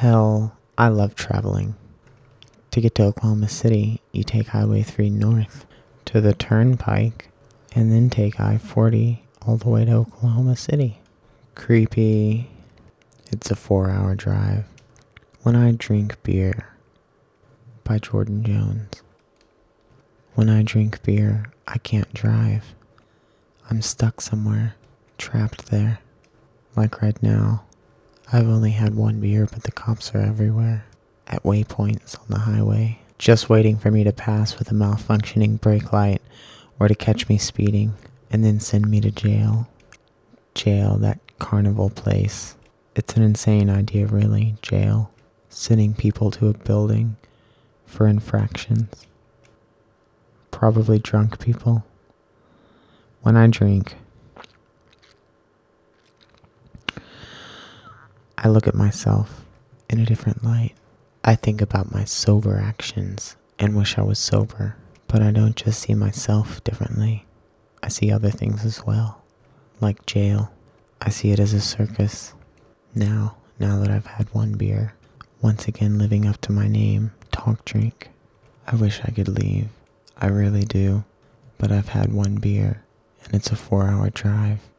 Hell, I love traveling. To get to Oklahoma City, you take Highway 3 north to the turnpike and then take I 40 all the way to Oklahoma City. Creepy. It's a four hour drive. When I drink beer by Jordan Jones. When I drink beer, I can't drive. I'm stuck somewhere, trapped there. Like right now. I've only had one beer, but the cops are everywhere. At waypoints on the highway, just waiting for me to pass with a malfunctioning brake light or to catch me speeding and then send me to jail. Jail, that carnival place. It's an insane idea, really, jail. Sending people to a building for infractions. Probably drunk people. When I drink, I look at myself in a different light. I think about my sober actions and wish I was sober, but I don't just see myself differently. I see other things as well, like jail. I see it as a circus. Now, now that I've had one beer, once again living up to my name, talk drink. I wish I could leave. I really do. But I've had one beer, and it's a four hour drive,